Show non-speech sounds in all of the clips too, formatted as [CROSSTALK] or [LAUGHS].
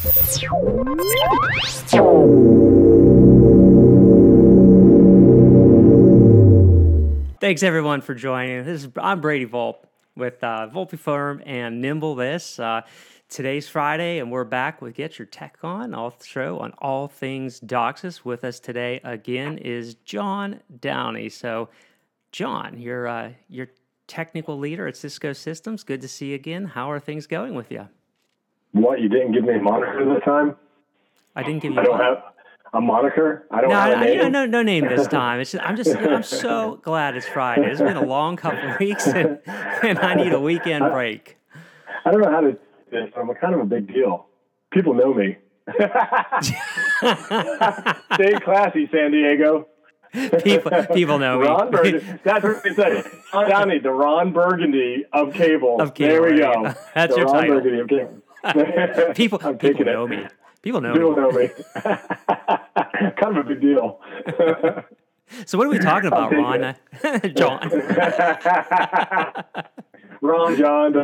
Thanks everyone for joining. This is I'm Brady Volpe with uh, Volpe Firm and Nimble. This uh, today's Friday, and we're back with Get Your Tech On, all show on all things DOCSIS. With us today again is John Downey. So, John, you're uh, you're technical leader at Cisco Systems. Good to see you again. How are things going with you? What you didn't give me a moniker this time? I didn't give you. I don't have a moniker. I don't no, have a name. I, no, no name this [LAUGHS] time. It's just, I'm just I'm so glad it's Friday. It's been a long couple of [LAUGHS] weeks, and, and I need a weekend break. I don't know how to do this. I'm a kind of a big deal. People know me. [LAUGHS] Stay classy, San Diego. People, people know Ron me. Burgundy. That's what they said. Downey, the Ron Burgundy of cable. Of cable, there we go. go. That's the your Ron title. Burgundy of cable. [LAUGHS] people, people know it. me. People know People me. know me. [LAUGHS] [LAUGHS] kind of a big deal. So what are we talking about, Ron? John. Ron, John.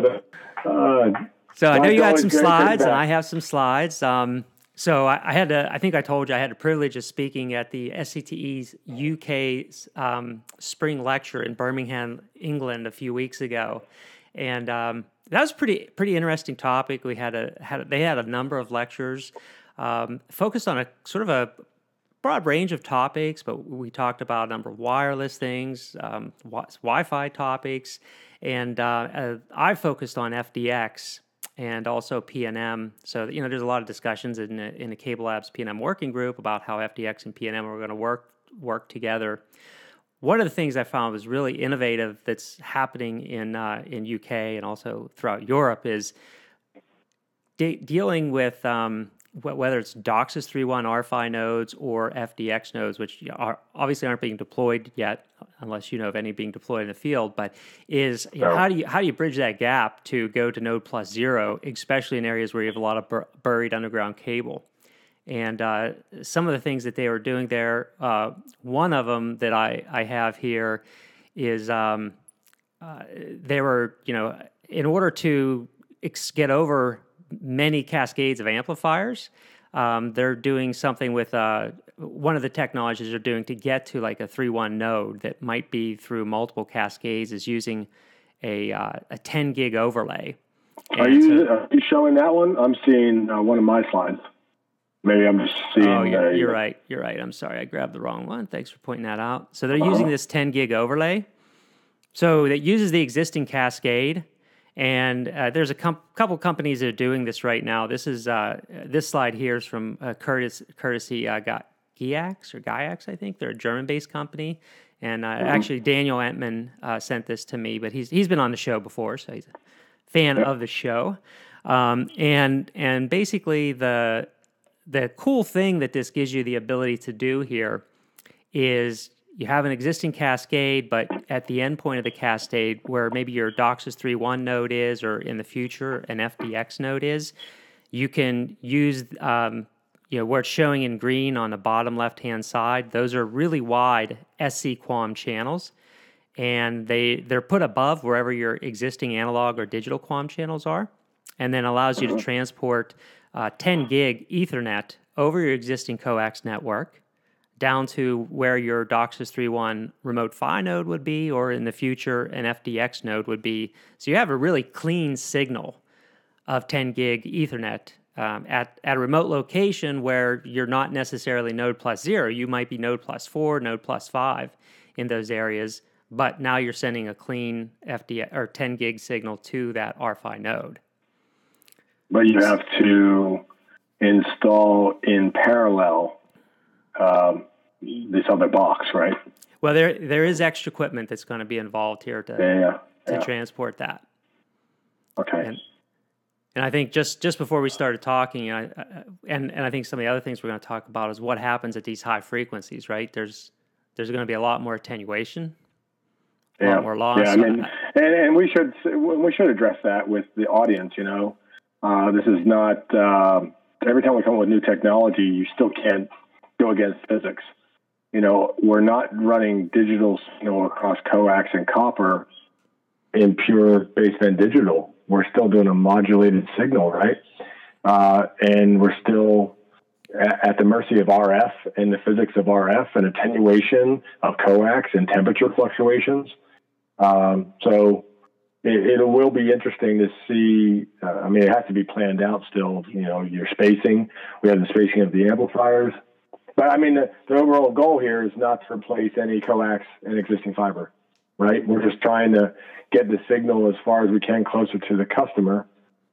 Uh, So I know you had some slides, and. I have some slides. Um, so I, I had to. I think I told you I had the privilege of speaking at the SCTE's UK's um, spring lecture in Birmingham, England, a few weeks ago, and um, that was pretty pretty interesting topic. We had a had they had a number of lectures um, focused on a sort of a broad range of topics, but we talked about a number of wireless things, um, wi- Wi-Fi topics, and uh, uh, I focused on FDX and also PNM. So you know, there's a lot of discussions in the, in the Cable Labs PNM working group about how FDX and PNM are going to work work together. One of the things I found was really innovative that's happening in uh, in UK and also throughout Europe is de- dealing with um, wh- whether it's DOCSIS 3.1 RFI nodes or FDX nodes, which are obviously aren't being deployed yet, unless you know of any being deployed in the field. But is you know, how do you how do you bridge that gap to go to node plus zero, especially in areas where you have a lot of bur- buried underground cable? And uh, some of the things that they were doing there, uh, one of them that I, I have here is um, uh, they were, you know, in order to ex- get over many cascades of amplifiers, um, they're doing something with uh, one of the technologies they're doing to get to like a 3 1 node that might be through multiple cascades is using a, uh, a 10 gig overlay. Are so- you, are you showing that one? I'm seeing uh, one of my slides. Maybe I'm just seeing. Oh, you're, you're right. You're right. I'm sorry. I grabbed the wrong one. Thanks for pointing that out. So they're using this 10 gig overlay. So that uses the existing Cascade. And uh, there's a com- couple companies that are doing this right now. This is uh, this slide here is from uh, Curtis, courtesy uh, Ga- Giax or Giax, I think. They're a German-based company. And uh, actually, Daniel Entman uh, sent this to me, but he's he's been on the show before, so he's a fan of the show. Um, and and basically the the cool thing that this gives you the ability to do here is you have an existing cascade, but at the end point of the cascade, where maybe your DOCSIS 3.1 node is, or in the future an FDX node is, you can use um, you know where it's showing in green on the bottom left hand side. Those are really wide SC QAM channels, and they they're put above wherever your existing analog or digital QAM channels are, and then allows you to transport uh, 10 gig Ethernet over your existing coax network down to where your DOCSIS 3.1 remote PHY node would be, or in the future, an FDX node would be. So you have a really clean signal of 10 gig Ethernet um, at, at a remote location where you're not necessarily node plus zero. You might be node plus four, node plus five in those areas, but now you're sending a clean FD or 10 gig signal to that RFI node. But you have to install in parallel um, this other box, right? Well, there there is extra equipment that's going to be involved here to, Yeah. yeah, to transport that. Okay. And and I think just just before we started talking, I, I, and and I think some of the other things we're going to talk about is what happens at these high frequencies. Right? There's there's going to be a lot more attenuation, a yeah. lot more loss. Yeah, I mean, and, and we should we should address that with the audience. You know, uh, this is not um every time we come up with new technology, you still can't go against physics. You know, we're not running digital signal across coax and copper in pure baseband digital. We're still doing a modulated signal, right? uh, and we're still at the mercy of RF and the physics of RF and attenuation of coax and temperature fluctuations. Um, so it, it, will be interesting to see. Uh, I mean, it has to be planned out still. You know, your spacing. We have the spacing of the amplifiers. But I mean, the, the overall goal here is not to replace any coax and existing fiber, right? We're just trying to get the signal as far as we can closer to the customer.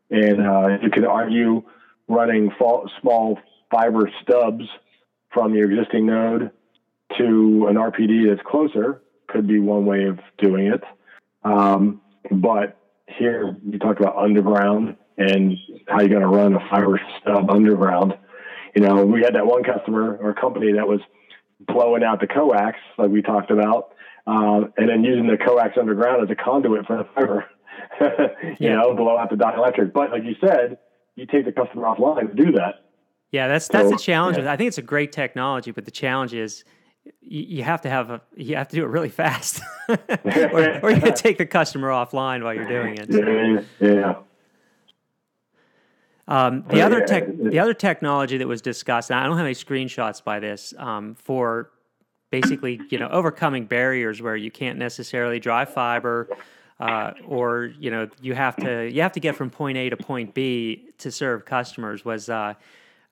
And uh, you could argue running small fiber stubs from your existing node to an RPD that's closer could be one way of doing it. Um, but here you talk about underground and how you're going to run a fiber stub underground. You know, we had that one customer or company that was blowing out the coax, like we talked about, uh, and then using the coax underground as a conduit for the fiber. [LAUGHS] you yeah. know, blow out the dielectric. But like you said, you take the customer offline to do that. Yeah, that's that's so, the challenge. Yeah. I think it's a great technology, but the challenge is you, you have to have a you have to do it really fast, [LAUGHS] or, or you're gonna [LAUGHS] take the customer offline while you're doing it. Yeah. Um, the other tech, the other technology that was discussed, I don't have any screenshots by this um, for basically, you know, overcoming barriers where you can't necessarily drive fiber, uh, or you know, you have to you have to get from point A to point B to serve customers. Was uh,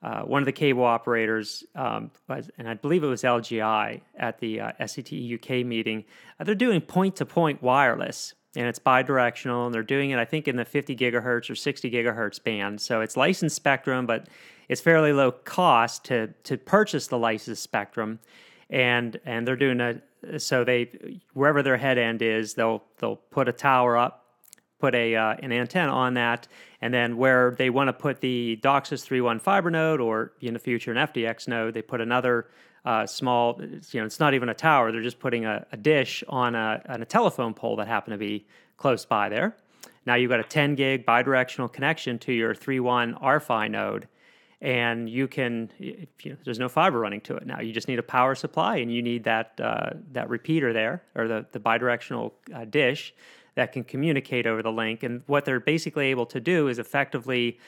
uh, one of the cable operators, um, and I believe it was LGI at the uh, SCTE UK meeting, uh, they're doing point to point wireless and it's bidirectional and they're doing it, I think, in the 50 gigahertz or 60 gigahertz band. So it's licensed spectrum, but it's fairly low cost to, to purchase the licensed spectrum. And, and they're doing a, so they, wherever their head end is, they'll, they'll put a tower up put a uh, an antenna on that, and then where they want to put the DOCSIS 3.1 fiber node, or in the future an FDX node, they put another uh, small. You know, it's not even a tower; they're just putting a, a dish on a, on a telephone pole that happened to be close by there. Now you've got a 10 gig bidirectional connection to your 3.1 RFI node, and you can you know, there's no fiber running to it now. You just need a power supply, and you need that uh, that repeater there or the the bidirectional uh, dish that can communicate over the link. And what they're basically able to do is effectively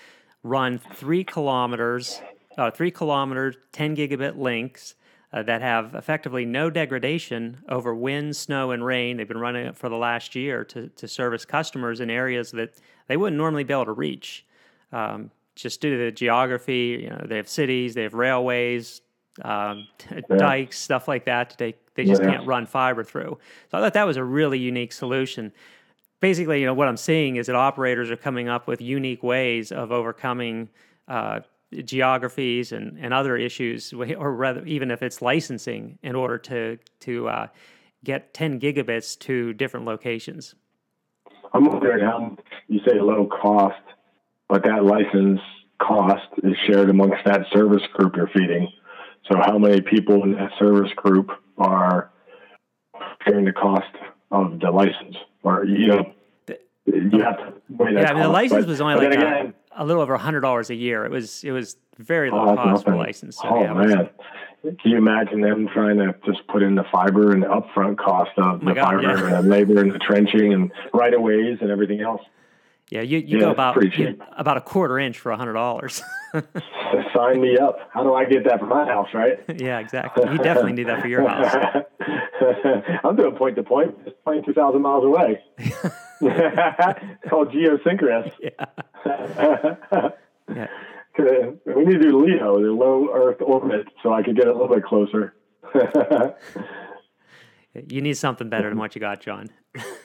run three kilometers, uh, three kilometer, 10 gigabit links uh, that have effectively no degradation over wind, snow, and rain. They've been running it for the last year to, to service customers in areas that they wouldn't normally be able to reach. Um, just due to the geography, you know, they have cities, they have railways, um, [LAUGHS] yeah. dikes, stuff like that. They they just yeah. can't run fiber through. So I thought that was a really unique solution basically, you know, what I'm seeing is that operators are coming up with unique ways of overcoming uh, geographies and, and other issues, [LAUGHS] or rather, even if it's licensing, in order to to uh, get 10 gigabits to different locations. I'm wondering how you say low cost, but that license cost is shared amongst that service group you're feeding. So, how many people in that service group are sharing the cost of the license? Or you know, you have to weigh that. Yeah, I mean, the license but, was only like a, a, little over a hundred dollars a year. It was it was very low oh, cost for license. So, oh yeah, man. Can you imagine them trying to just put in the fiber and the upfront cost of oh the God, fiber yeah. and the labor and the trenching and right of ways and everything else? Yeah, you, you yeah, go about you, about a quarter inch for a hundred dollars. Sign me up. How do I get that for my house, right? [LAUGHS] yeah, exactly. You definitely need that for your [LAUGHS] house. [LAUGHS] I'm doing point to point. It's twenty two thousand miles away. it's [LAUGHS] called geosynchronous. [LAUGHS] Yeah. yeah. We need to do LEO, the low Earth orbit, so I could get a little bit closer. you need something better than what you got, John.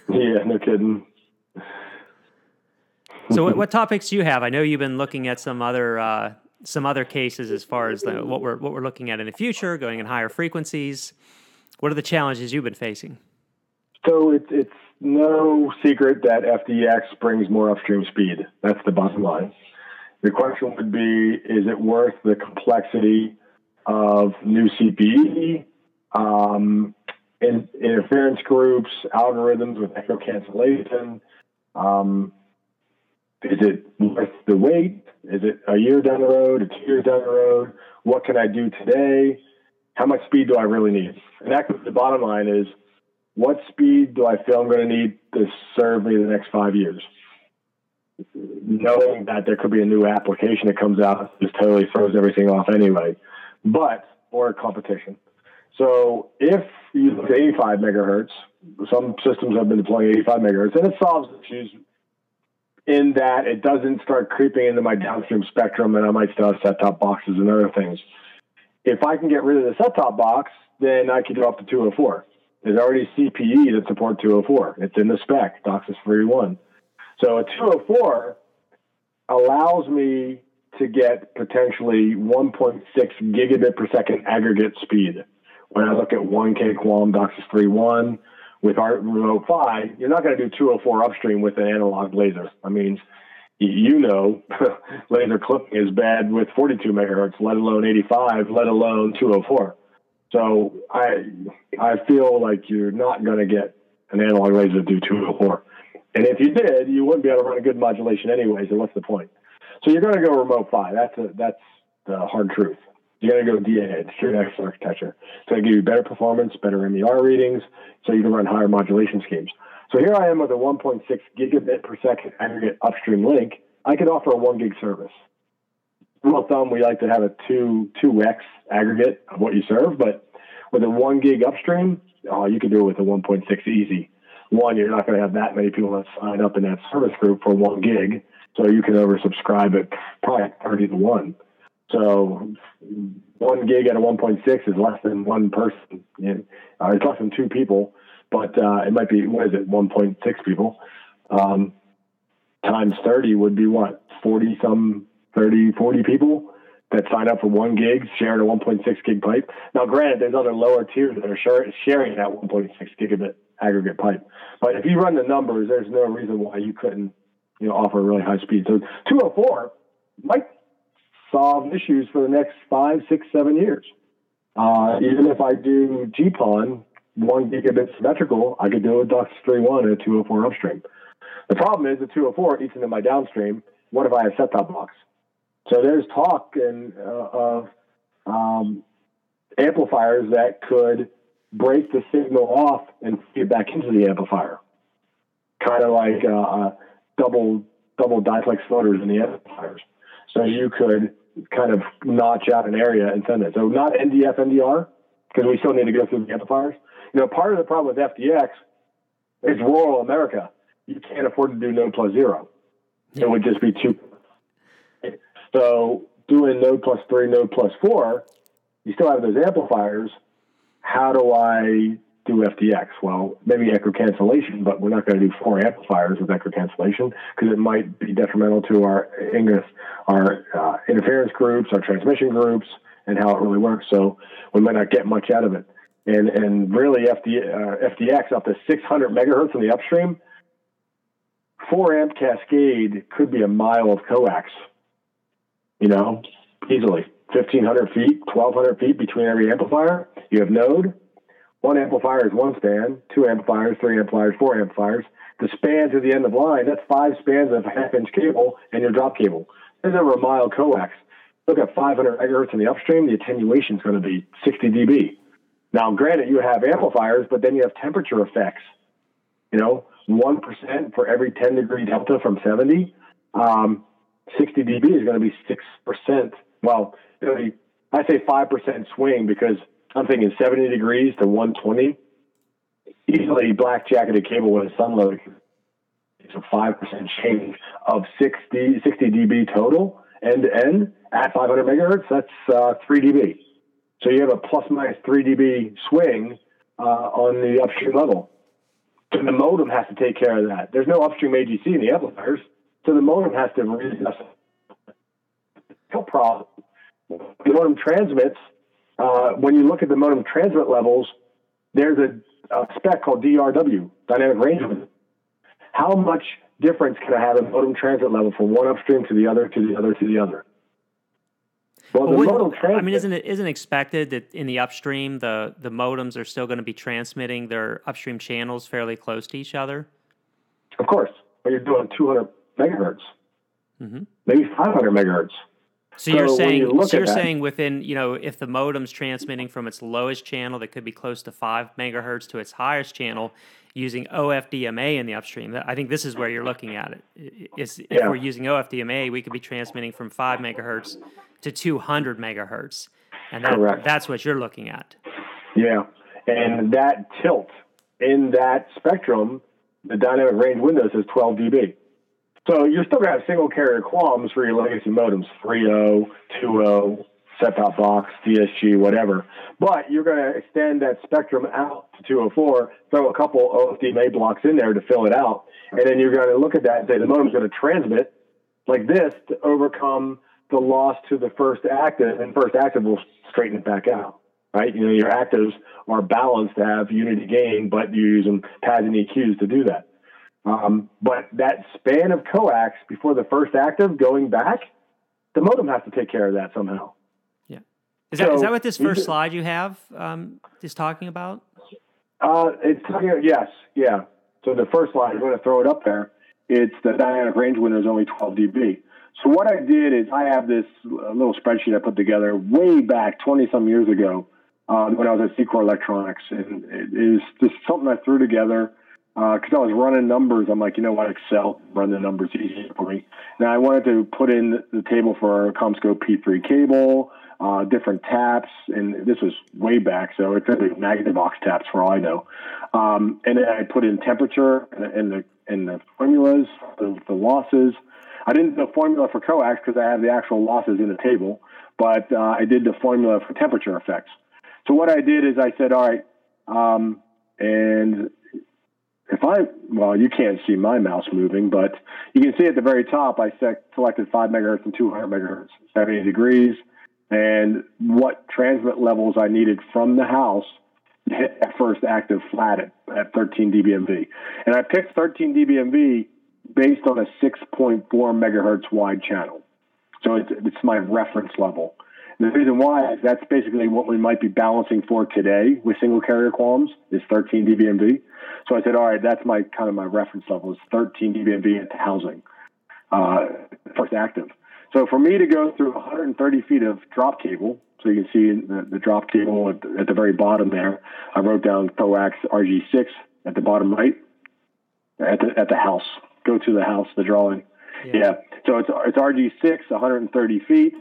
yeah, no kidding. So, what, what, topics do you have? I know you've been looking at some other uh, some other cases as far as the, what we're what we're looking at in the future, going in higher frequencies. What are the challenges you've been facing? So it's it's no secret that FDX brings more upstream speed. That's the bottom line. The question would be: Is it worth the complexity of new CPE, um, in, interference groups, algorithms with echo cancellation? Um, is it worth the wait? Is it a year down the road, a two years down the road? What can I do today? How much speed do I really need? And that the bottom line is what speed do I feel I'm going to need to serve me the next five years? knowing that there could be a new application that comes out just totally throws everything off anyway. But or competition. So if you look at 85 megahertz, some systems have been deploying 85 megahertz, and it solves issues in that it doesn't start creeping into my downstream spectrum, and I might still have set-top boxes and other things. If I can get rid of the set-top box, then I can go up to 204. There's already CPE that support 204. It's in the spec, DOCSIS 3.1. So a 204 allows me to get potentially 1.6 gigabit per second aggregate speed. When I look at 1K QAM DOCSIS 3.1 with our remote PHY, you're not going to do 204 upstream with an analog laser. I mean, you know, [LAUGHS] laser clipping is bad with 42 megahertz, let alone 85, let alone 204. So I I feel like you're not going to get an analog laser to do 204. And if you did, you wouldn't be able to run a good modulation anyway. So what's the point? So you're going to go remote PHY. That's a, that's the hard truth. You're going to go DAA, Distributed Access Architecture. It's going to give you better performance, better MER readings, so you can run higher modulation schemes. So here I am with a 1.6 gigabit per second aggregate upstream link. I could offer a one gig service. Rule of thumb, we like to have a two two x aggregate of what you serve, but with a one gig upstream, oh, you can do it with a 1.6 easy. One, you're not going to have that many people that sign up in that service group for one gig. So you can oversubscribe it probably 30 to 1. So one gig at a 1.6 is less than one person. uh, it's less than two people, but uh, it might be, what is it, 1.6 people. Um, times 30 would be what, 40 some, 30, 40 people that sign up for one gig, sharing a 1.6 gig pipe. Now, granted, there's other lower tiers that are sharing that 1.6 gigabit aggregate pipe. But if you run the numbers, there's no reason why you couldn't you know, offer really high speed. So 204 might solve issues for the next five, six, seven years. Uh, even if I do GPON, one gigabit symmetrical, I could do a DOCSIS 3.1 and a 204 upstream. The problem is the 204 eats into my downstream. What if I have set-top box? So there's talk in, uh, of um, amplifiers that could break the signal off and feed back into the amplifier, kind of like uh, uh double double diplex floaters in the amplifiers. So you could kind of notch out an area and send it. So not NDF NDR because we still need to go through the amplifiers. You know, part of the problem with FDX is rural America. You can't afford to do node plus zero. It would just be too. So doing node plus three, node plus four, you still have those amplifiers. How do I do FDX? Well, maybe echo cancellation, but we're not going to do four amplifiers with echo cancellation because it might be detrimental to our Ingress, our uh, interference groups, our transmission groups, and how it really works. So we might not get much out of it. And and really, FD, uh, FDX up to 600 megahertz in the upstream, four amp cascade could be a mile of coax. You know, easily 1,500 feet, 1,200 feet between every amplifier. You have node one amplifier is one span, two amplifiers, three amplifiers, four amplifiers. The span to the end of line, that's five spans of half inch cable and your drop cable. There's over a mile coax. Look at 500 megahertz in the upstream, the attenuation is going to be 60 dB. Now, granted, you have amplifiers, but then you have temperature effects. You know, 1% for every 10 degree delta from 70. Um, 60 dB is going to be 6%. Well, I say 5% swing because I'm thinking 70 degrees to 120. Easily black jacketed cable with a sun load. It's a 5% change of 60, 60 dB total end to end at 500 megahertz. That's uh, 3 dB. So you have a plus minus 3 dB swing uh, on the upstream level. So the modem has to take care of that. There's no upstream AGC in the amplifiers, so the modem has to readjust. No problem. The modem transmits uh, when you look at the modem transmit levels, there's a, a spec called DRW, dynamic range. How much difference can I have in modem transmit level from one upstream to the other to the other to the other? Well, transmit, I mean, isn't it isn't expected that in the upstream the the modems are still going to be transmitting their upstream channels fairly close to each other? Of course, but you're doing 200 megahertz, mm-hmm. maybe 500 megahertz. So, so you're saying you so you're that, saying within you know if the modem's transmitting from its lowest channel that could be close to five megahertz to its highest channel, using OFDMA in the upstream. I think this is where you're looking at it. Is if Yeah. we're using OFDMA, we could be transmitting from five megahertz to 200 megahertz, and that, Correct. that's what you're looking at. Yeah. And that tilt in that spectrum, the dynamic range window says 12 dB. So you're still going to have single carrier QAMs for your legacy modems, 3.0, 2.0, set top box, DSG, whatever. But you're going to extend that spectrum out to 204, throw a couple OFDMA blocks in there to fill it out. And then you're going to look at that and say the modem's going to transmit like this to overcome the loss to the first active, and first active will straighten it back out right? You know, your actives are balanced to have unity gain, but you're using pads and EQs to do that. Um, but that span of coax before the first active going back, the modem has to take care of that somehow. Yeah. Is that, is So, that what this first slide you have um, is talking about? Uh, it's talking. Yes, yeah. So the first slide, I'm going to throw it up there. It's the dynamic range window is only 12 dB. So what I did is I have this uh, little spreadsheet I put together way back 20 some years ago um, when I was at C-COR Electronics, and it is just something I threw together because I was running numbers. I'm like, you know what, Excel, run the numbers easy for me. Now I wanted to put in the table for CommScope P3 cable, uh, different taps, and this was way back, so it could be Magnavox taps for all I know. Um, and then I put in temperature and, and the and the formulas, the, the losses. I didn't do the formula for coax because I have the actual losses in the table, but uh, I did the formula for temperature effects. So what I did is I said, all right, um, and if I, well, you can't see my mouse moving, but you can see at the very top, I se- selected 5 megahertz and 200 megahertz, 70 degrees, and what transmit levels I needed from the house to hit that first active flat at, at 13 dBmV. And I picked 13 dBmV based on a 6.4 megahertz wide channel. So it's, it's my reference level. And the reason why is that's basically what we might be balancing for today with single carrier QAMs is 13 dBmV. So I said, all right, that's my kind of my reference level is 13 dBmV at the housing, uh, first active. So for me to go through 130 feet of drop cable, so you can see the, the drop cable at the, at the very bottom there, I wrote down coax RG6 at the bottom right at the, at the house. Go to the house, the drawing. Yeah. So it's, it's RG6, 130 feet.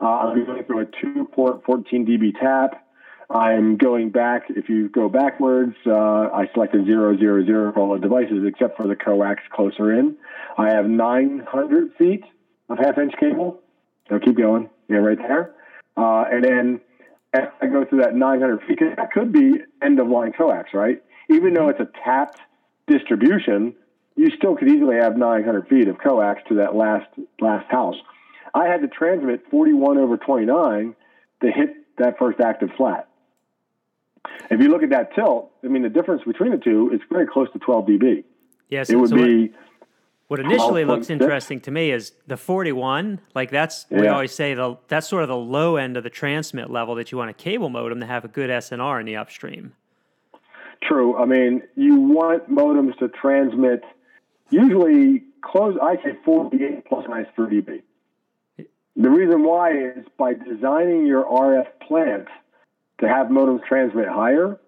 Uh, I'm going through a two port 14 dB tap. I'm going back. If you go backwards, uh, I selected 000 for all the devices except for the coax closer in. I have 900 feet of half inch cable. So keep going. Yeah, right there. Uh, and then as I go through that 900 feet, that could be end of line coax, right? Even though it's a tapped distribution, you still could easily have 900 feet of coax to that last last house. I had to transmit 41 over 29 to hit that first active flat. If you look at that tilt, I mean, the difference between the two is very close to 12 dB. Yes. It would so be What initially looks interesting to me is the 41. Like that's we always say the that's sort of the low end of the transmit level that you want a cable modem to have a good SNR in the upstream. True. I mean, you want modems to transmit usually close, I say 48 plus or minus 3 dB. The reason why is by designing your RF plant to have modems transmit higher,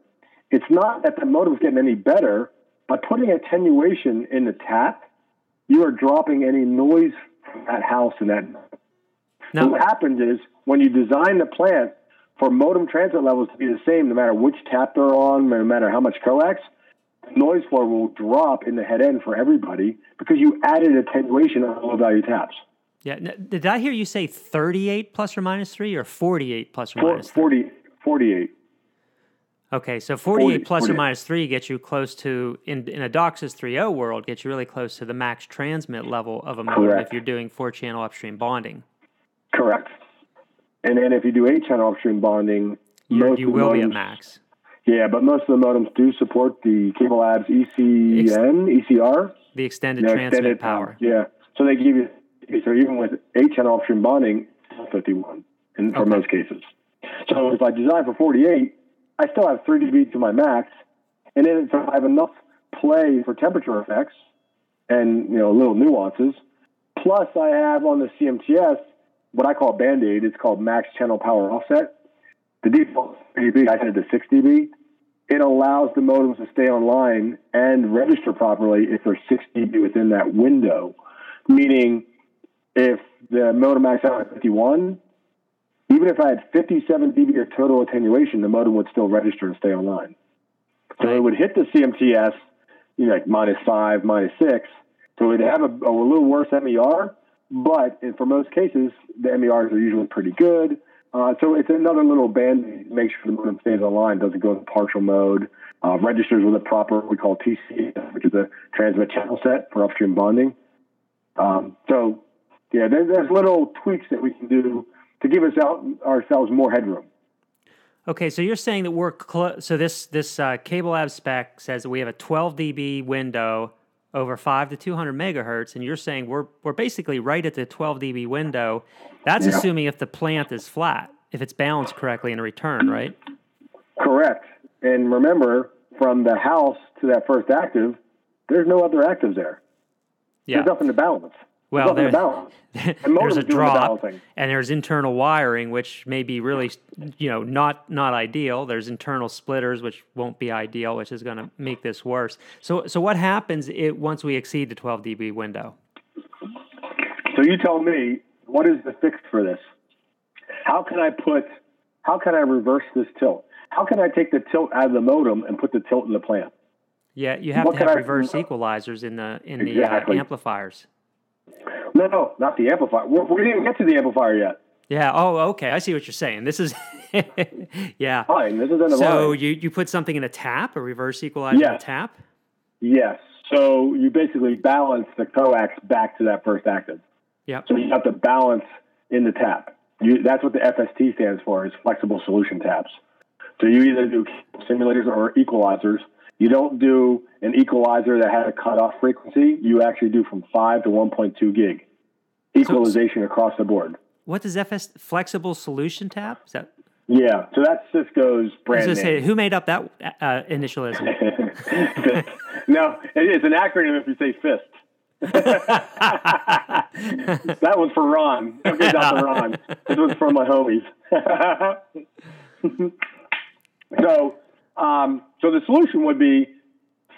it's not that the modem's getting any better. By putting attenuation in the tap, you are dropping any noise from that house and that so what happens is when you design the plant for modem transmit levels to be the same, no matter which tap they're on, no matter how much coax, noise floor will drop in the head end for everybody because you added attenuation on low value taps. yeah, did I hear you say 38 plus or minus three or 48 plus or Four- minus three? 40, 48. Okay, so 48 40 plus or minus three gets you close to in in a DOCSIS 3.0 world gets you really close to the max transmit level of a modem if you're doing four channel upstream bonding. Correct. And then if you do eight channel upstream bonding, You, most you will be at max. Yeah, but most of the modems do support the Cable Labs ECN, ECR. The extended their transmit extended power. Yeah. So they give you, so even with eight channel upstream bonding, 51 in, for most cases. So if I design for 48, I still have 3 dB to my max. And then if I have enough play for temperature effects and, you know, little nuances, plus I have on the CMTS what I call Band-Aid. It's called max channel power offset. The default is 3 dB. I set it to 6 dB. it allows the modems to stay online and register properly if they're 6 dB within that window. Meaning, if the modem maxed out at 51, even if I had 57 dB of total attenuation, the modem would still register and stay online. So it would hit the CMTS, you know, like minus five, minus six. So it'd have a, a little worse MER, but in, for most cases, the MERs are usually pretty good. Uh, so it's another little band make sure the modem stays online, doesn't go into partial mode, uh, registers with a proper, we call TC, which is a transmit channel set for upstream bonding. Um, so, yeah, there, there's little tweaks that we can do to give us out, ourselves more headroom. Okay, so you're saying that we're clo- so this this uh, Cable Lab spec says that we have a 12 dB window over five to 200 megahertz, and you're saying we're we're basically right at the 12 dB window. That's Yeah. assuming if the plant is flat, if it's balanced correctly in a return, right? Correct. And remember, from the house to that first active, there's no other actives there. Yeah. There's nothing to balance. Well, there-. [LAUGHS] There's a doing the drop, and there's internal wiring, which may be really, you know, not not ideal. There's internal splitters, which won't be ideal, which is going to make this worse. So, so what happens it once we exceed the 12 dB window? So you tell me, what is the fix for this? How can I put, how can I reverse this tilt? How can I take the tilt out of the modem and put the tilt in the plant? Yeah, you have What to have I- reverse equalizers in the in the Exactly. uh, amplifiers. No, no, not the amplifier. We we didn't even get to the amplifier yet. Yeah. Oh, okay. I see what you're saying. This is, [LAUGHS] yeah. Fine, this is in the So line. you you put something in a tap, a reverse equalizer in a tap. Yes. So you basically balance the coax back to that first active. Yep. So you have to balance in the tap. You, that's what the FST stands for, is flexible solution taps. So you either do simulators or equalizers. You don't do an equalizer that had a cutoff frequency. You actually do from 5 to 1.2 gig. Equalization across the board. What does FS flexible solution tap? Is that? Yeah. So that's Cisco's brand. I was gonna say, who made up that uh, initialism? [LAUGHS] No, it's an acronym if you say FIST. [LAUGHS] that was for Ron. Don't give Ron. This was from my homies. [LAUGHS] so, um, so the solution would be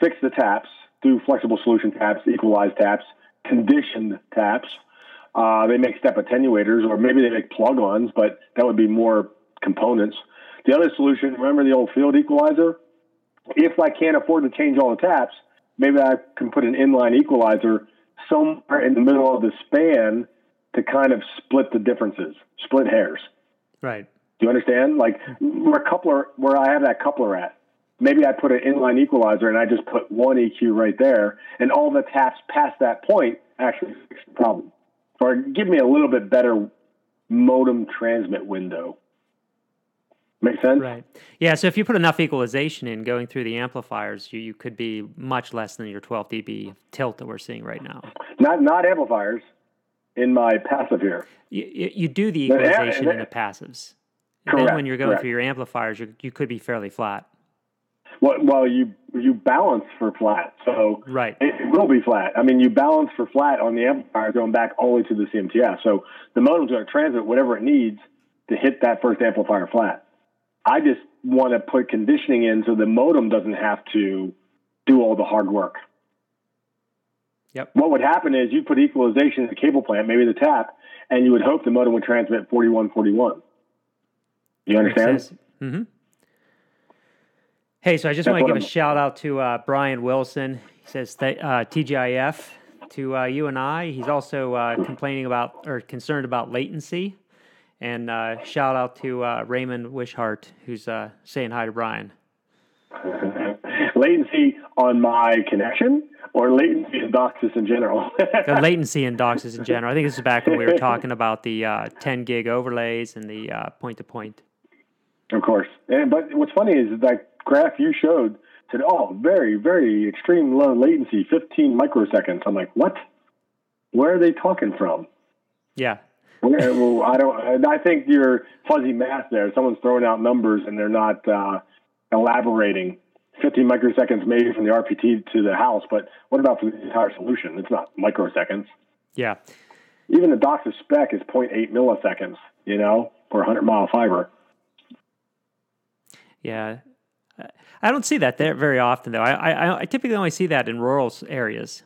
fix the taps, do flexible solution taps, equalized taps, conditioned taps. Uh, they make step attenuators, or maybe they make plug-ons, but that would be more components. The other solution, remember the old field equalizer? If I can't afford to change all the taps, maybe I can put an inline equalizer somewhere in the middle of the span to kind of split the differences, split hairs. right. Do you understand? Like where coupler, where I have that coupler at, maybe I put an inline equalizer and I just put one EQ right there, and all the taps past that point actually fix the problem, or give me a little bit better modem transmit window. Make sense? Right. Yeah. So if you put enough equalization in going through the amplifiers, you, you could be much less than your 12 dB tilt that we're seeing right now. Not not amplifiers. In my passive here. You, you, you do the equalization in the passives. And then when you're going correct. through your amplifiers, you you could be fairly flat. Well, well, you you balance for flat, so Right. it will be flat. I mean, you balance for flat on the amplifier going back all the way to the CMTS. So the modem's going to transmit whatever it needs to hit that first amplifier flat. I just want to put conditioning in so the modem doesn't have to do all the hard work. Yep. What would happen is you put equalization in the cable plant, maybe the tap, and you would hope the modem would transmit 4141. You understand? hmm Hey, so I just want to give a I'm- shout out to uh, Brian Wilson. He says th- uh, TGIF to uh, you and I. He's also uh, complaining about or concerned about latency. And uh, shout out to uh, Raymond Wishart, who's uh, saying hi to Brian. [LAUGHS] latency on my connection or latency in DOCSIS in general? The [LAUGHS] latency in DOCSIS in general. I think this is back when we were talking about the uh, 10 gig overlays and the point to point. Of course. And, but what's funny is that graph you showed said, oh, very, very extreme low latency, 15 microseconds. I'm like, what? Where are they talking from? Yeah. Where, well, I don't. I think you're fuzzy math there. Someone's throwing out numbers and they're not uh, elaborating. 15 microseconds maybe from the RPD to the house, but what about for the entire solution? It's not microseconds. Yeah. Even the DOCSIS spec is 0.8 milliseconds, you know, for 100 mile fiber. Yeah. I don't see that there very often, though. I, I, I typically only see that in rural areas.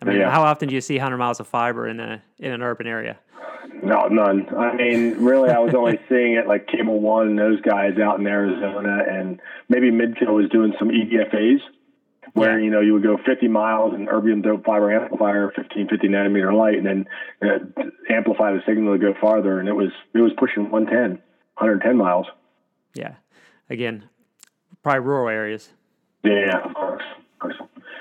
I mean, Yeah. how often do you see 100 miles of fiber in a in an urban area? No, none. I mean, really, I was only [LAUGHS] seeing it like Cable One and those guys out in Arizona, and maybe Midco was doing some EDFAs where Yeah. you know you would go 50 miles and erbium dope fiber amplifier, 15, 50 nanometer light, and then uh, amplify the signal to go farther, and it was it was pushing 110, 110 miles. Yeah. Again, probably rural areas. Yeah, of course, of course.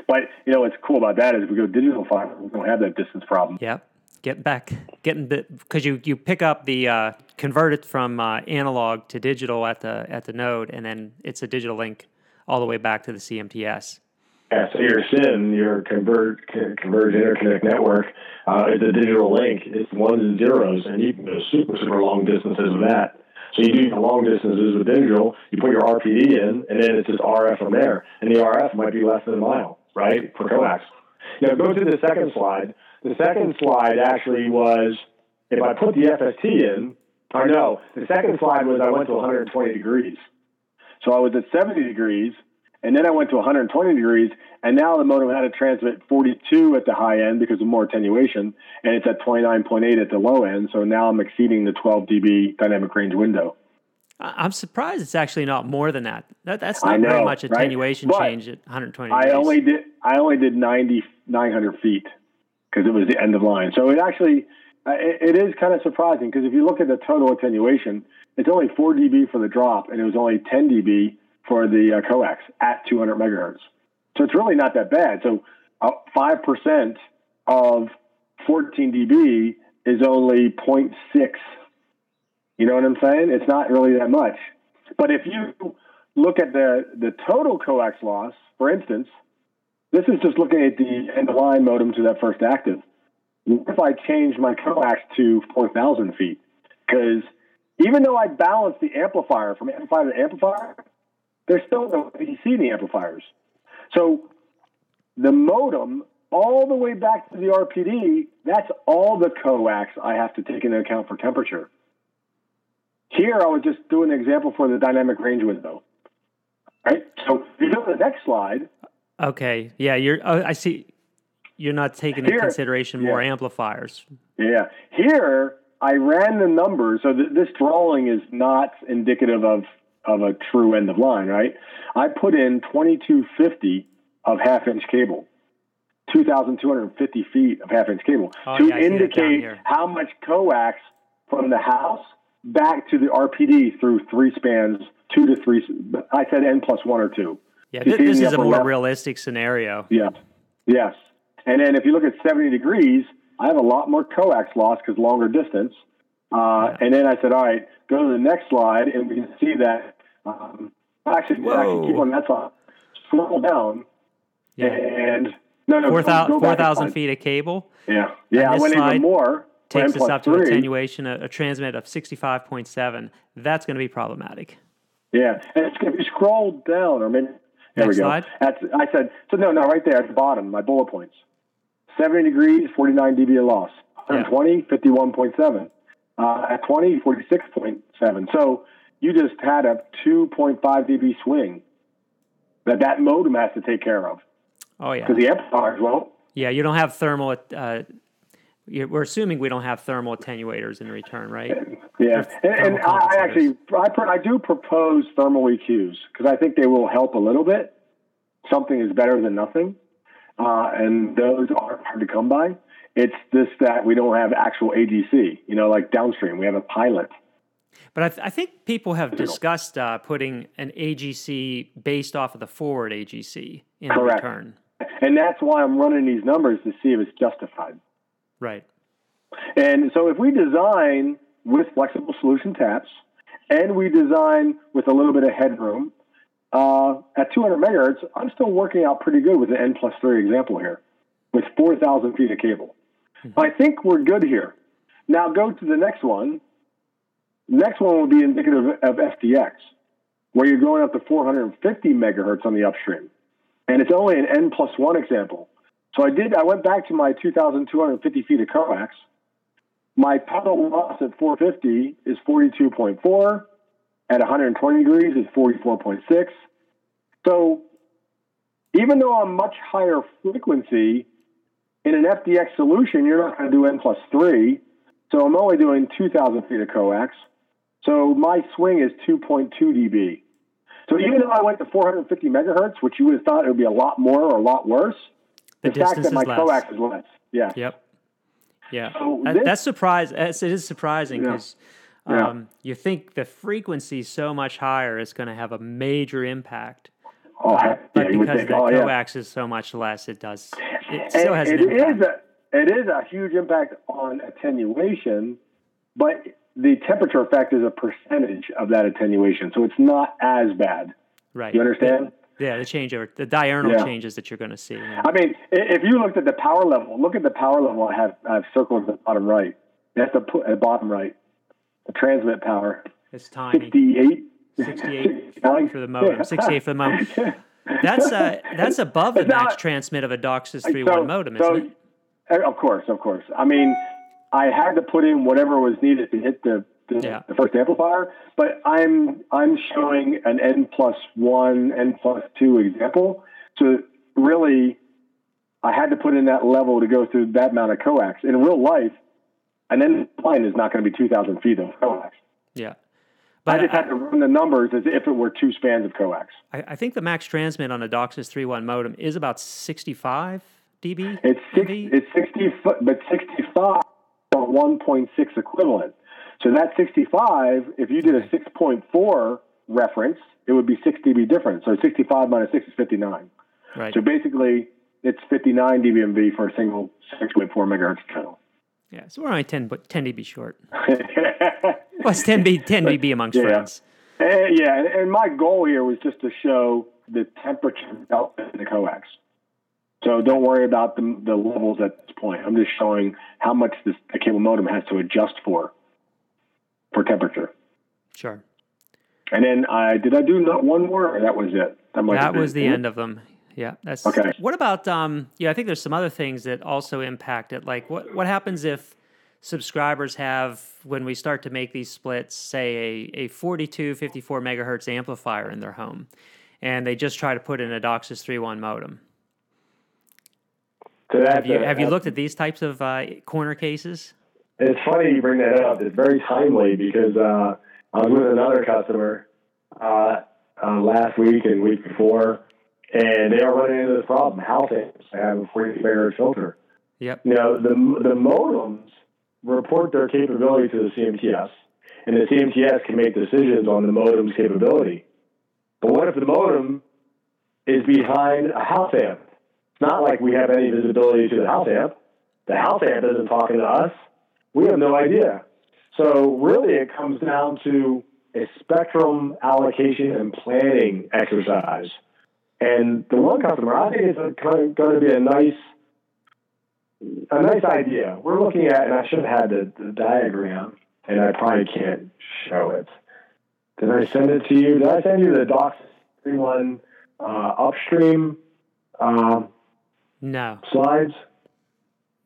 But you know what's cool about that is if we go digital fiber, we don't have that distance problem. Yep. Getting back, getting because you you pick up the uh, convert it from uh, analog to digital at the at the node, and then it's a digital link all the way back to the CMTS. Yeah, so your CIN, your convert converged interconnect network, uh, is a digital link. It's ones and zeros, and you can go super super long distances with that. So you do the long distances with digital. You put your RPD in, and then it's just RF from there, and the RF might be less than a mile, right, for coax. Now go to the second slide. The second slide actually was if I put the FST in, or no, the second slide was I went to 120 degrees. So I was at 70 degrees, and then I went to 120 degrees, and now the modem had to transmit 42 at the high end because of more attenuation, and it's at 29.8 at the low end. So now I'm exceeding the 12 dB dynamic range window. I'm surprised it's actually not more than that. that that's not very much attenuation But change at 120 I only did I only did 90 900 feet because it was the end of line. So it actually uh, it, it is kind of surprising because if you look at the total attenuation, it's only 4 dB for the drop, and it was only 10 dB for the uh, coax at 200 megahertz. So it's really not that bad. So uh, five percent of 14 dB is only 0.6. You know what I'm saying? It's not really that much. But if you look at the the total coax loss, for instance, this is just looking at the end of line modem to that first active. What if I change my coax to 4,000 feet? Because even though I balance the amplifier from amplifier to amplifier, there's still no AC in the amplifiers. So the modem, all the way back to the RPD, that's all the coax I have to take into account for temperature. Here, I was just doing an example for the dynamic range window. Right? So if you go to the next slide, Okay, yeah, you're. Oh, I see. You're not taking into consideration more yeah. amplifiers. Yeah. Here, I ran the numbers. So th- this drawing is not indicative of, of a true end of line, right? I put in 2250 of half inch cable, 2,250 feet of half inch cable Oh, to yeah, I see that down indicate how much coax from the house back to the RPD through three spans, two to three. I said N plus one or two. Yeah, You thi- this is a more left? realistic scenario. Yeah. Yes. And then if you look at 70 degrees, I have a lot more coax loss because longer distance. Uh, And then I said, all right, go to the next slide, and we can see that. Um, actually, actually, keep on that slide. Scroll down, Yeah, and no, no, four go- go thousand back a 4,000 slide. feet of cable Yeah, yeah. I went slide even more. takes us up to three. attenuation, a, a transmit of 65.7. That's going to be problematic. Yeah, and it's, if you scroll down, or maybe there Next we go. slide. That's, I said so. No, no, right there at the bottom, my bullet points. Seventy degrees, forty-nine dB of loss. 120, 51.7. Uh, at 20, 46.7. So you just had a 2.5 dB swing that that modem has to take care of Oh yeah, because the amplifiers won't. yeah. You don't have thermal. Uh, we're assuming we don't have thermal attenuators in return, right? Yeah, and, and I, actually I, pr- I do propose thermal EQs because I think they will help a little bit. Something is better than nothing, uh, and those are hard to come by. It's just that we don't have actual AGC. You know, like downstream, we have a pilot. But I, th- I think people have discussed uh, putting an AGC based off of the forward AGC in Correct. return. And that's why I'm running these numbers to see if it's justified. Right. And so if we design with flexible solution taps and we design with a little bit of headroom, uh, at 200 megahertz, I'm still working out pretty good with the N plus 3 example here with 4,000 feet of cable. I think we're good here. Now go to the next one. Next one will be indicative of FDX, where you're going up to 450 megahertz on the upstream. And it's only an N plus 1 example. So I did. I went back to my 2,250 feet of coax. My total loss at 450 is 42.4. At 120 degrees is 44.6. So even though I'm much higher frequency in an FDX solution, you're not going to do N plus three. So I'm only doing 2,000 feet of coax. So my swing is 2.2 dB. So even though I went to 450 megahertz, which you would have thought it would be a lot more or a lot worse, The the, fact that my less. coax is less. Yeah. Yep. Yeah. So That- this- that's surprising. It is surprising because Yeah. um, you think the frequency so much higher is going to have a major impact. Oh, yeah, But you because think, the oh, yeah. is so much less, it does. It still has And an impact. is a it is a huge impact on attenuation, but the temperature effect is a percentage of that attenuation, so it's not as bad. right. You understand? Yeah, the changeover, the diurnal Yeah. changes that you're going to see. I mean, if you looked at the power level, look at the power level I have I've circled at the bottom right. That's the put at the bottom right. The transmit power, It's tiny. 68. 68 for the modem. 68 for the modem. That's uh, that's above the not- max transmit of a DOCSIS 3.1 So- modem, isn't it? Uh, Of course, of course. I mean, I had to put in whatever was needed to hit the the, Yeah. the first amplifier, but I'm I'm showing an n plus one, n plus two example. So really, I had to put in that level to go through that amount of coax. In real life, an N line is not going to be 2,000 feet of coax. Yeah. I But just had to run the numbers as if it were two spans of coax. I, I think the max transmit on a DOCSIS 3.1 modem is about 65 dB. It's six, it's 60, but 65 or 1.6 equivalent. So that 65, if you did a 6.4 reference, it would be 6 dB difference. So 65 minus 6 is 59. right. So basically, it's 59 dBMV for a single 6.4 megahertz channel. Yeah. So we're only 10, but 10 dB short. [LAUGHS] Well, it's 10 dB, 10 dB amongst Yeah. friends. Eh, yeah, and, my goal here was just to show the temperature delta in the coax. So don't worry about the, the levels at this point. I'm just showing how much this the cable modem has to adjust for for temperature. Sure. And then I did I do not one more? Or that was it. might That was the end of them. Yeah. That's Okay. What about um? Yeah, I think there's some other things that also impact it. Like what what happens if subscribers have when we start to make these splits, say a a 42, 54 megahertz amplifier in their home, and they just try to put in a DOCSIS 3.1 modem. So Have you a- have you looked at these types of uh, corner cases? It's funny you bring that up. It's very timely because uh, I was with another customer uh, uh, last week and week before, and they are running into this problem. House amps have a 40 megahertz filter. Yep. You know, the the modems report their capability to the CMTS, and the CMTS can make decisions on the modem's capability. But what if the modem is behind a house amp? It's not like we have any visibility to the house amp. The house amp isn't talking to us. We have no idea. So really, it comes down to a spectrum allocation and planning exercise. And the one customer, I think going to be a nice, a nice idea. We're looking at, and I should have had the, the diagram, and I probably can't show it. Did I send it to you? Did I send you the Docs 31 uh, upstream um, No. slides?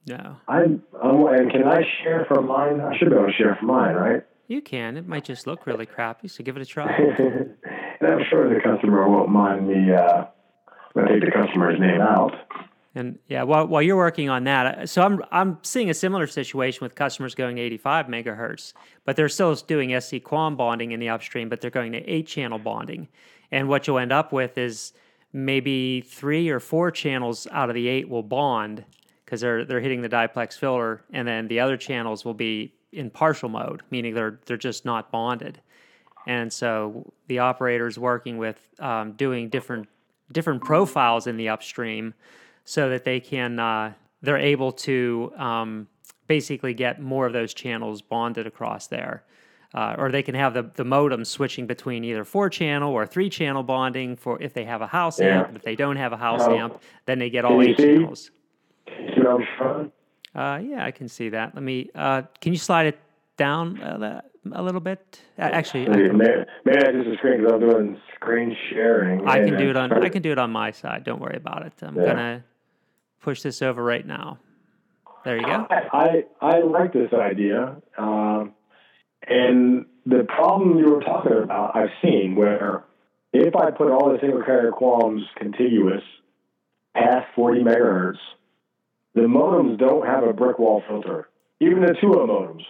No. I'm, I'm, and can I share from mine? I should be able to share from mine, right? You can. It might just look really crappy, so give it a try. [LAUGHS] and I'm sure the customer won't mind me. Uh, take the customer's name out. And yeah, while, while you're working on that, uh, so I'm I'm seeing a similar situation with customers going to 85 megahertz, but they're still doing SC QAM bonding in the upstream, but they're going to eight channel bonding. And what you'll end up with is maybe three or four channels out of the eight will bond because they're they're hitting the diplex filter, and then the other channels will be in partial mode, meaning they're they're just not bonded. And so the operator's working with um, doing different different profiles in the upstream so that they can uh, they're able to um, basically get more of those channels bonded across there. Uh, or they can have the, the modem switching between either four channel or three channel bonding for if they have a house Yeah. amp. If they don't have a house Oh. amp, then they get all eight see? channels. See what I'm showing? Uh, yeah, I can see that. Let me. Uh, can you slide it down that- a little bit? Uh, actually, I can, maybe I just a screen because I'm doing screen sharing. I can do it on. I can do it on my side. Don't worry about it. I'm Yeah. gonna push this over right now. There you go. I, I I like this idea, um, and the problem you were talking about, I've seen where if I put all the single carrier QAMs contiguous past 40 megahertz, the modems don't have a brick wall filter, even the 2 modems.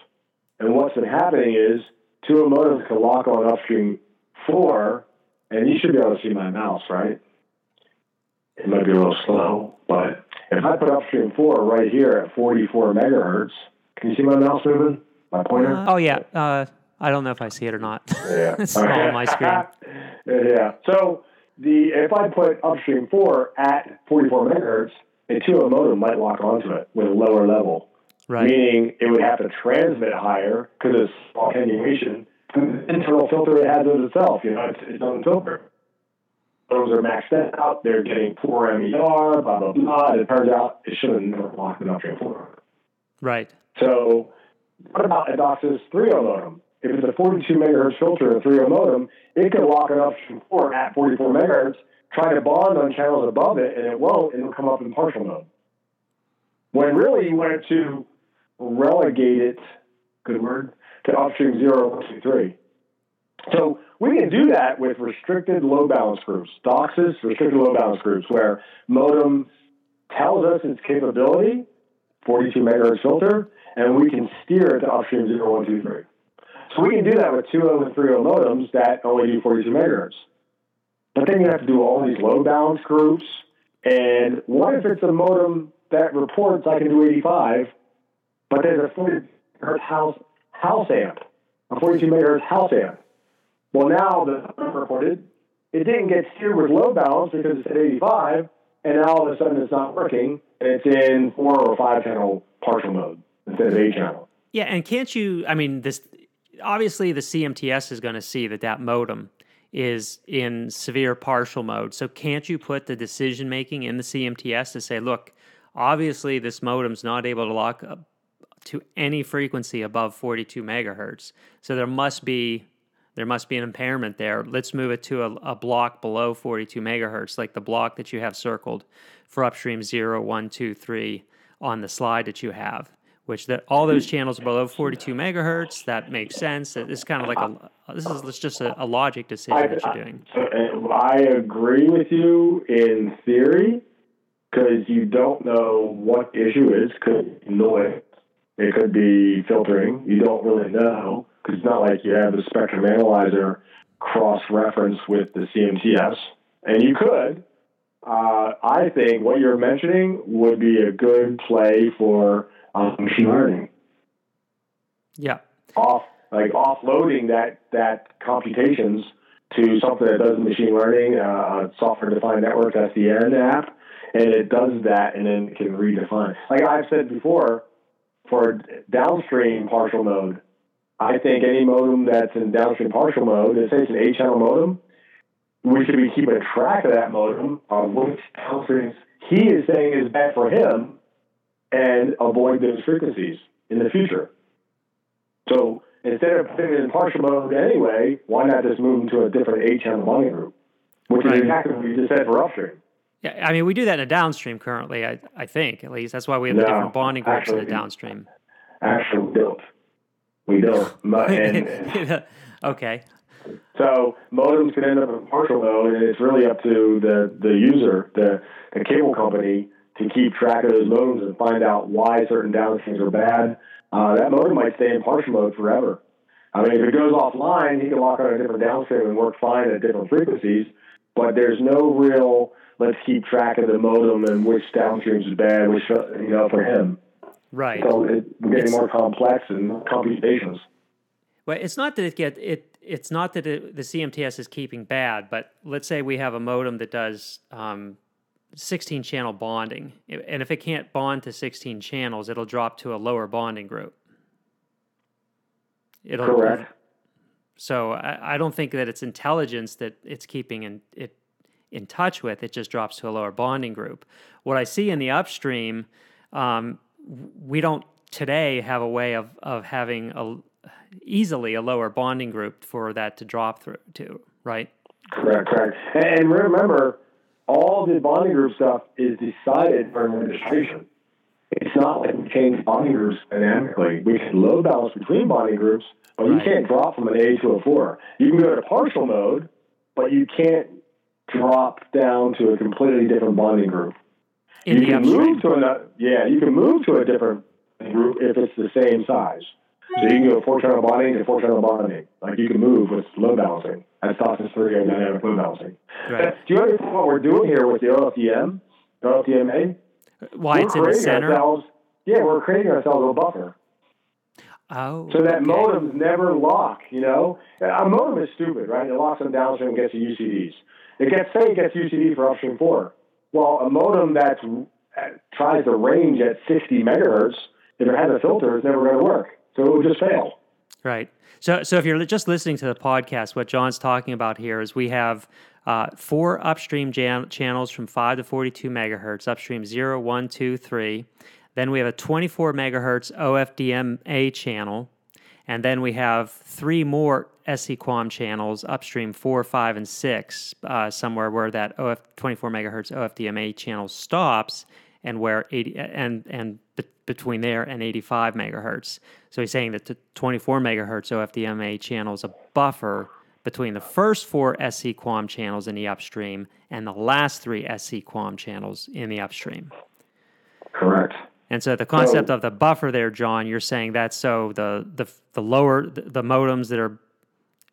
And what's been happening is 2 modems can lock on upstream 4, and you should be able to see my mouse, right? It might be a little slow, but if I put upstream 4 right here at 44 megahertz, can you see my mouse moving? My pointer? Uh, oh, yeah. Uh, I don't know if I see it or not. Yeah. [LAUGHS] it's small on my screen. [LAUGHS] yeah. So the if I put upstream four at 44 megahertz, a 2 modem might lock onto it with a lower level. Right. Meaning it would have to transmit higher because it's attenuation. The internal filter it has of itself, you know, it's its own filter. Those are maxed out. They're getting poor MER, blah blah blah. And It turns out it should have never locked it upstream four. Right. So, what about a DOCSIS 3.0 modem? If it's a 42 megahertz filter a 3.0 modem, it can lock it up for at 44 megahertz, try to bond on channels above it, and it won't, and it'll come up in partial mode. When really you wanted to relegate it, good word, to upstream 0, 1, 2, 3. So we can do that with restricted load balance groups, DOCSIS restricted load balance groups, where modem tells us its capability, 42 megahertz filter, and we can steer it to upstream 0, 1, 2, 3. So we can do that with 2.0 and 3.0 modems that only do 42 megahertz. But then you have to do all these load balance groups. And what if it's a modem that reports I can do 85, but there's a 40 megahertz house, house amp, a 42 megahertz house amp? Well, now the reported it didn't get steered with load balance because it's at 85, and now all of a sudden it's not working, it's in four or five channel partial mode instead of eight channel. Yeah, and can't you? I mean, this obviously the CMTS is going to see that that modem is in severe partial mode. So can't you put the decision making in the CMTS to say, look, obviously this modem's not able to lock up to any frequency above 42 megahertz. So there must be there must be an impairment there. Let's move it to a, a block below 42 megahertz, like the block that you have circled for upstream 0, 1, 2, 3 on the slide that you have which that all those hmm. channels are below 42 megahertz. That makes sense. It's kind of like a this is it's just a, a logic decision I, that you're doing. I, agree with you in theory because you don't know what issue is. Could noise. It could be filtering. You don't really know because it's not like you have the spectrum analyzer cross reference with the CMTS, and you could. Uh, I think what you're mentioning would be a good play for um, machine learning. Yeah. Off like offloading that that computations to something that does machine learning, uh, software defined network SDN app, and it does that and then can redefine. Like I've said before, for downstream partial mode, I think any modem that's in downstream partial mode, say it's an eight channel modem, we should be keeping track of that modem of which downstreams he is saying is bad for him and avoid those frequencies in the future. So instead of putting it in partial mode anyway, why not just move to a different eight channel bonding group, which right. is exactly what you just said for upstream. Yeah, I mean, we do that in a downstream currently, I, I think, at least. That's why we have no, the different bonding groups actually, in the downstream. Actually, don't. We don't. [LAUGHS] and, [LAUGHS] okay. So modems can end up in partial mode, and it's really up to the, the user, the, the cable company, to keep track of those modems and find out why certain downstreams are bad. Uh, that modem might stay in partial mode forever. I mean, if it goes offline, he can lock on a different downstream and work fine at different frequencies, but there's no real let's keep track of the modem and which downstreams is bad, which, you know, for him. Right. So it, getting it's, more complex and computations. Well, it's not that it get it. It's not that it, the CMTS is keeping bad, but let's say we have a modem that does um, 16 channel bonding. And if it can't bond to 16 channels, it'll drop to a lower bonding group. It'll, Correct. So I, I don't think that it's intelligence that it's keeping in, it in touch with. It just drops to a lower bonding group. What I see in the upstream, um, we don't today have a way of, of having a, easily a lower bonding group for that to drop through to, right? Correct, correct. And remember, all the bonding group stuff is decided during registration. It's not like we change bonding groups dynamically. We can load balance between bonding groups, but right. you can't drop from an A to a 4. You can go to partial mode, but you can't drop down to a completely different bonding group. In you the can upstream. move to another, yeah, you can move to a different group if it's the same size. So you can go four channel bonding to four channel bonding. Like you can move with load balancing. That's DOCSIS 3 and dynamic load balancing. Right. Do you understand what we're doing here with the OFDM, the OFDMA? Why We're it's in the center? Ourselves, yeah, we're creating ourselves a buffer. Oh, So that okay. modems never lock, you know? A modem is stupid, right? It locks them downstream and gets the UCDs. It gets, say it gets UCD for upstream 4. Well, a modem that tries to range at 60 megahertz, if it has a filter, it's never going to work. So it will just fail. Right. So, so if you're just listening to the podcast, what John's talking about here is we have uh, four upstream channels from 5 to 42 megahertz, upstream 0, 1, 2, 3. Then we have a 24 megahertz OFDMA channel. And then we have three more SC-QAM channels, upstream 4, 5, and 6, uh, somewhere where that OF 24 megahertz OFDMA channel stops and where 80 and and be- between there and 85 megahertz. So he's saying that the 24 megahertz OFDMA channel is a buffer between the first four SC QAM channels in the upstream and the last three SC QAM channels in the upstream. Correct. And so the concept of the buffer there, John, you're saying that's so the the the lower the, modems that are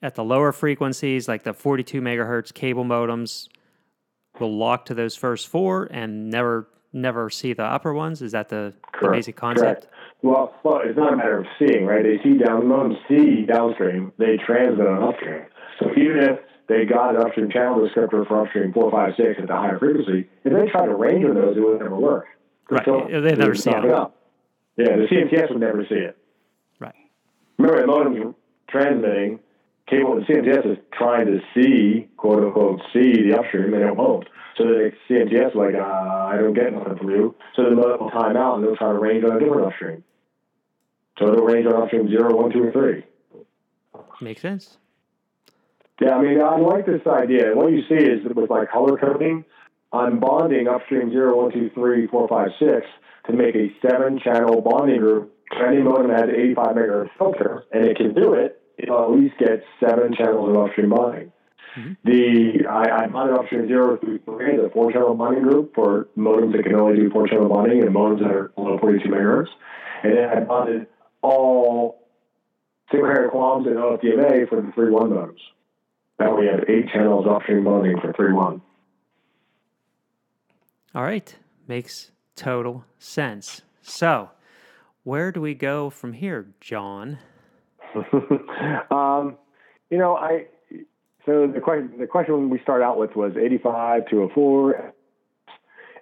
at the lower frequencies, like the 42 megahertz cable modems, will lock to those first four and never never see the upper ones. Is that the, the basic concept? Correct. Well, well, it's not a matter of seeing, right? They see down, modems see downstream, they transmit on upstream. So even if they got an upstream channel descriptor for upstream 456 at the higher frequency, if they tried to range on those, it would never work. Right. So They'd never see it. up. Yeah, the CMTS would never see it. Right. Remember, the modems transmitting, cable, the CMTS is trying to see, quote unquote, see the upstream, and it won't. So the CMTS is like, uh, I don't get nothing from you. So the modem will time out and they'll try to range on a different upstream. So they'll range on upstream 0, 1, 2, or 3. Makes sense. Yeah, I mean, I like this idea. What you see is that with like color coding, I'm bonding upstream 0, 1, 2, 3, 4, 5, 6 to make a seven channel bonding group. Any modem has 85 megahertz filter, and it can do it. It'll at least get seven channels of upstream bonding. Mm-hmm. The I, I bonded upstream 0 through 3 as a four channel bonding group for modems that can only do four channel bonding and modems that are below 42 megahertz. And then I bonded all single carrier QAMs and OFDMA for the 3 1 modems. Now we have eight channels upstream bonding for 3 1. All right. Makes total sense. So, where do we go from here, John? [LAUGHS] um, you know, I so the question the question we start out with was 85 to a 4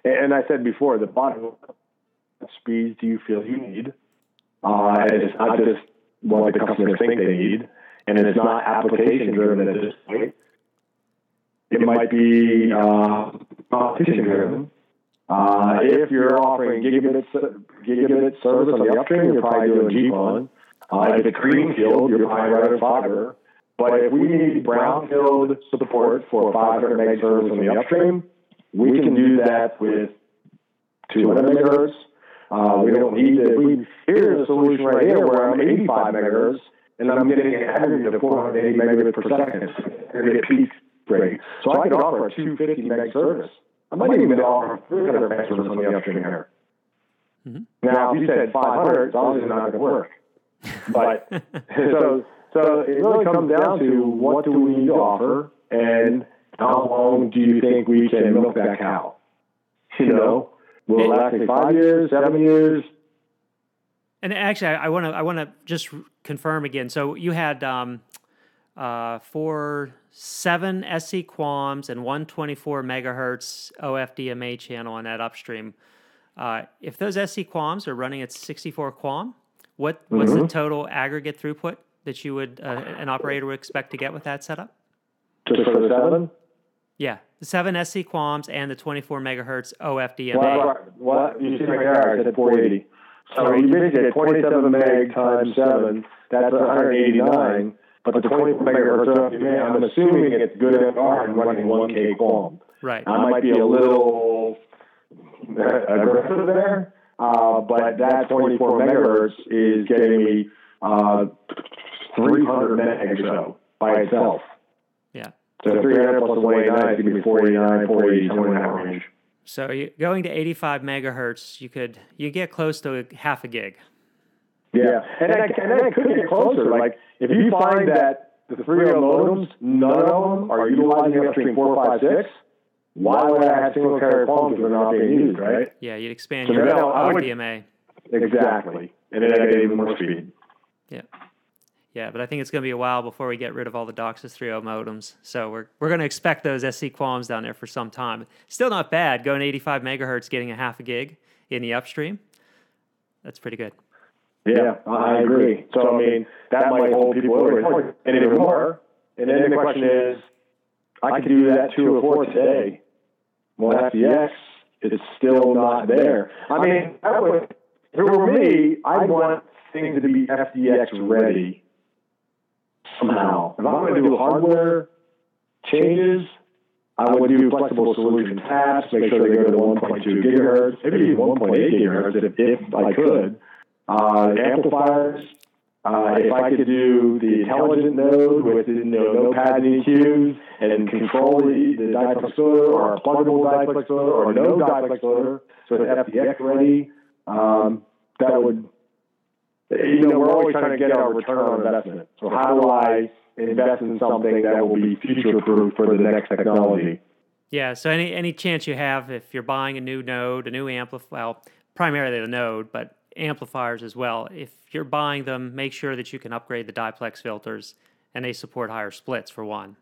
and I said before the bottom speeds do you feel you need? Uh, and it's not just what the customers think they need, and it's not application driven at this point. It might be uh, competition driven. Uh, if you're offering gigabit gigabit service on the upstream, you're probably doing GPON. Uh, if it's greenfield, you're probably running fiber. But if we need brownfield support for 500 meg service on the upstream, we can do that with 200 megahertz. Uh, we don't need to. We, here's a solution right here where I'm 85 megahertz and I'm getting an aggregate of 480 megabits per second. Aggregate [LAUGHS] peak rate. So I could offer a 250 meg service. I might even offer 300 meg service on the upstream here. Now, if you said 500, it's obviously not going to work. [LAUGHS] But so, so it really comes down to what do we need to offer and how long do you think we can milk that cow? You know, will it last five years, seven years? And actually, I want to I want to just confirm again. So you had um, uh, for seven SC QAMs and 124 megahertz OFDMA channel on that upstream. Uh, if those SC QAMs are running at 64 QAM, what what's the total aggregate throughput that you would uh, an operator would expect to get with that setup? Just for the seven? Yeah, the seven SC QAMs and the 24 megahertz OFDMA. Well, what you see right there, I said 480. So you basically get 27 meg times 7, that's 189. But the 24 megahertz OFDMA, I'm assuming it's good NR and running 1K QAM. right. I might be a little aggressive there, uh, but that 24 megahertz is getting me uh, 300 megs or so by itself. Yeah. So 300 plus 189 is going to be 489, 480, somewhere in that range. So you, going to 85 megahertz, you could you get close to half a gig. Yeah, and I, and I could get closer. Like if you find that the 3.0 modems, none of them are utilizing upstream 456, why would I have single carrier phones if they're not being used, right? Yeah, you'd expand So your now I would- Exactly. And then I get even more speed. Yeah. Yeah, but I think it's going to be a while before we get rid of all the DOCSIS 3.0 modems. So we're, we're going to expect those SC QAMs down there for some time. Still not bad. Going 85 megahertz, getting a half a gig in the upstream. That's pretty good. Yeah, I agree. So I mean, that might hold people over, and even more. And then the question is, I could do that two or four today. Well, FDX is still not there. I mean, I would, if it were me, I'd want things to be FDX ready somehow. If I'm going to do hardware changes, I would do flexible solution taps, make sure they go to 1.2 gigahertz, maybe 1.8 gigahertz if, if I could. Uh, amplifiers, uh, if I could do the intelligent node with you know, no pads and EQs and control the, the diplex or a pluggable diplex loader or no diplex loader, so it's FDX ready, um, that would, you know, we're always trying to get our return on investment. So how do I invest in something that will be future proof for the next technology? Yeah, so any any chance you have if you're buying a new node, a new amplifier, well, primarily the node, but amplifiers as well. If you're buying them, make sure that you can upgrade the diplex filters and they support higher splits for one.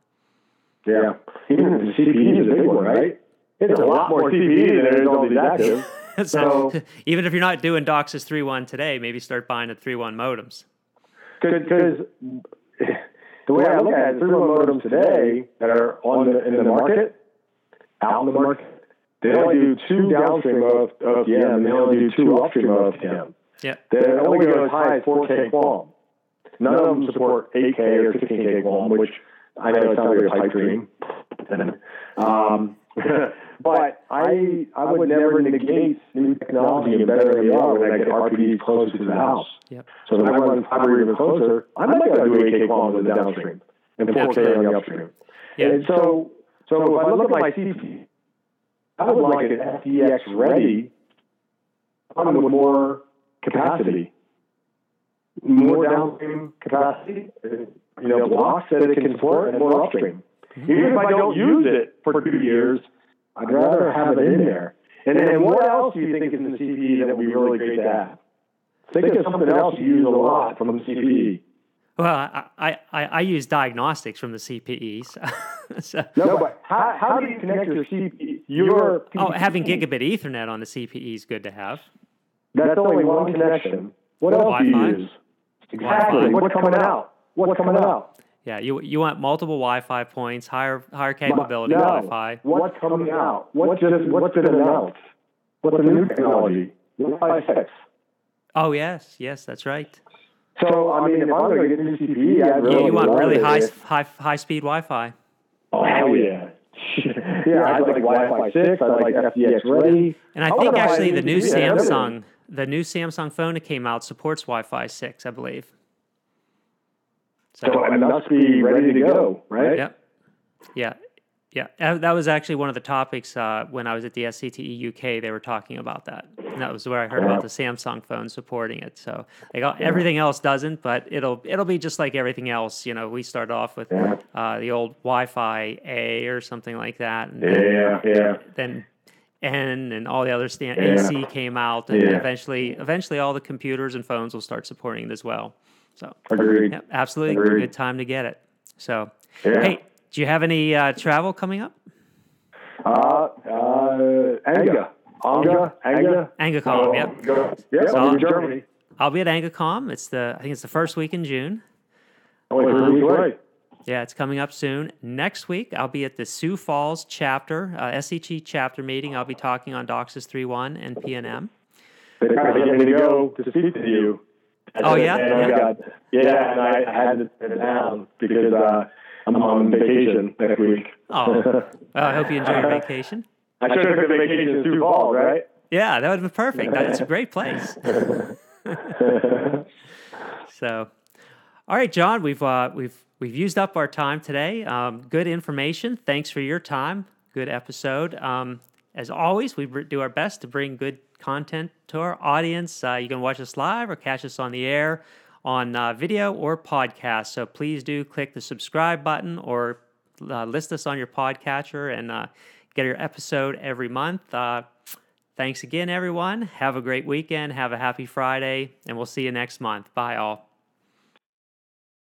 Yeah. Even the CPE is a big one, right? It's a lot more CPE than there is on these active. [LAUGHS] so So- even if you're not doing DOCSIS 3.1 today, maybe start buying the 3.1 modems. Because the way I look at it, three one modems today that are on the in the market, out in the market, they only do two downstream of OFDM and they only do two upstream of OFDM. Yeah. They only go as high as 4K QAM. None of them support 8K or 16K QAM, which I know it sounds like a pipe dream. [LAUGHS] um, [LAUGHS] [LAUGHS] but I I would never negate new technology and better than we are when I get RPDs closer to the house. Yep. So if I run fiber even closer, I might go do 8K QAMs in the downstream and 4K on the upstream. Yeah. And so, so if I look at my CPE, I would like an FDX ready one with more capacity, more downstream capacity, you know, blocks that it can support, and more upstream. Mm-hmm. Even if I don't use it for two years, I'd rather have it in there. And then what else do you think is in the CPE that would be really great to have? Think of something else you use a lot from the CPE. Well, I, I, I, I use diagnostics from the CPEs. [LAUGHS] so, No, but how, how do you connect your CPE? Your oh, having gigabit Ethernet on the CPE is good to have. That's only one connection. What else do Wi-Fi? you use? Exactly. Wi-Fi. What's coming out? What's coming out? Yeah, you you want multiple Wi-Fi points, higher higher capability no. Wi-Fi. What's coming out? What's just what's been announced? What's the new technology? Wi-Fi six. Oh yes, yes, that's right. So I mean, if I'm going to get new CPE, I You, really you want really high high high speed Wi-Fi. Oh hell [LAUGHS] yeah! yeah, I'd like Wi-Fi six. I'd like FDX ready. And I I think actually the new new TV. Samsung the new Samsung phone that came out supports Wi-Fi six, I believe. So I must be ready to go, right? Yep. Yeah. Yeah. That was actually one of the topics uh, when I was at the SCTE UK. They were talking about that. And that was where I heard about the Samsung phone supporting it. So everything else doesn't, but it'll it'll be just like everything else. You know, we start off with uh, the old Wi-Fi A or something like that, and then, Yeah, yeah. then N and all the other stand Yeah. AC came out, and Yeah. eventually eventually all the computers and phones will start supporting it as well. So Agreed. yeah, absolutely Agreed. good time to get it. So Yeah. hey, do you have any uh, travel coming up? Uh, uh, Anga. Anga. Anga. AngaCom, yep. Go, yeah, So- I'll in Germany. I'll be at AngaCom. It's the I think it's the first week in June. Only three weeks away. Yeah, it's coming up soon. Next week, I'll be at the Sioux Falls chapter, uh, SCTE chapter meeting. I'll be talking on DOCSIS 3.1 and PNM. They kind of get me to go to speak to you. Oh, yeah? And I Yeah. got, yeah, and I, I had to sit down because uh, I'm on vacation next week. Oh, [LAUGHS] well, I hope you enjoy your vacation. I should have took the vacation in Sioux Falls, right? Yeah, that would have been perfect. That's a great place. [LAUGHS] [LAUGHS] So, All right, John, we've uh, we've we've used up our time today. Um, good information. Thanks for your time. Good episode. Um, as always, we do our best to bring good content to our audience. Uh, you can watch us live or catch us on the air on uh, video or podcast. So please do click the subscribe button or uh, list us on your podcatcher and uh, get your episode every month. Uh, thanks again, everyone. Have a great weekend. Have a happy Friday, and we'll see you next month. Bye, all.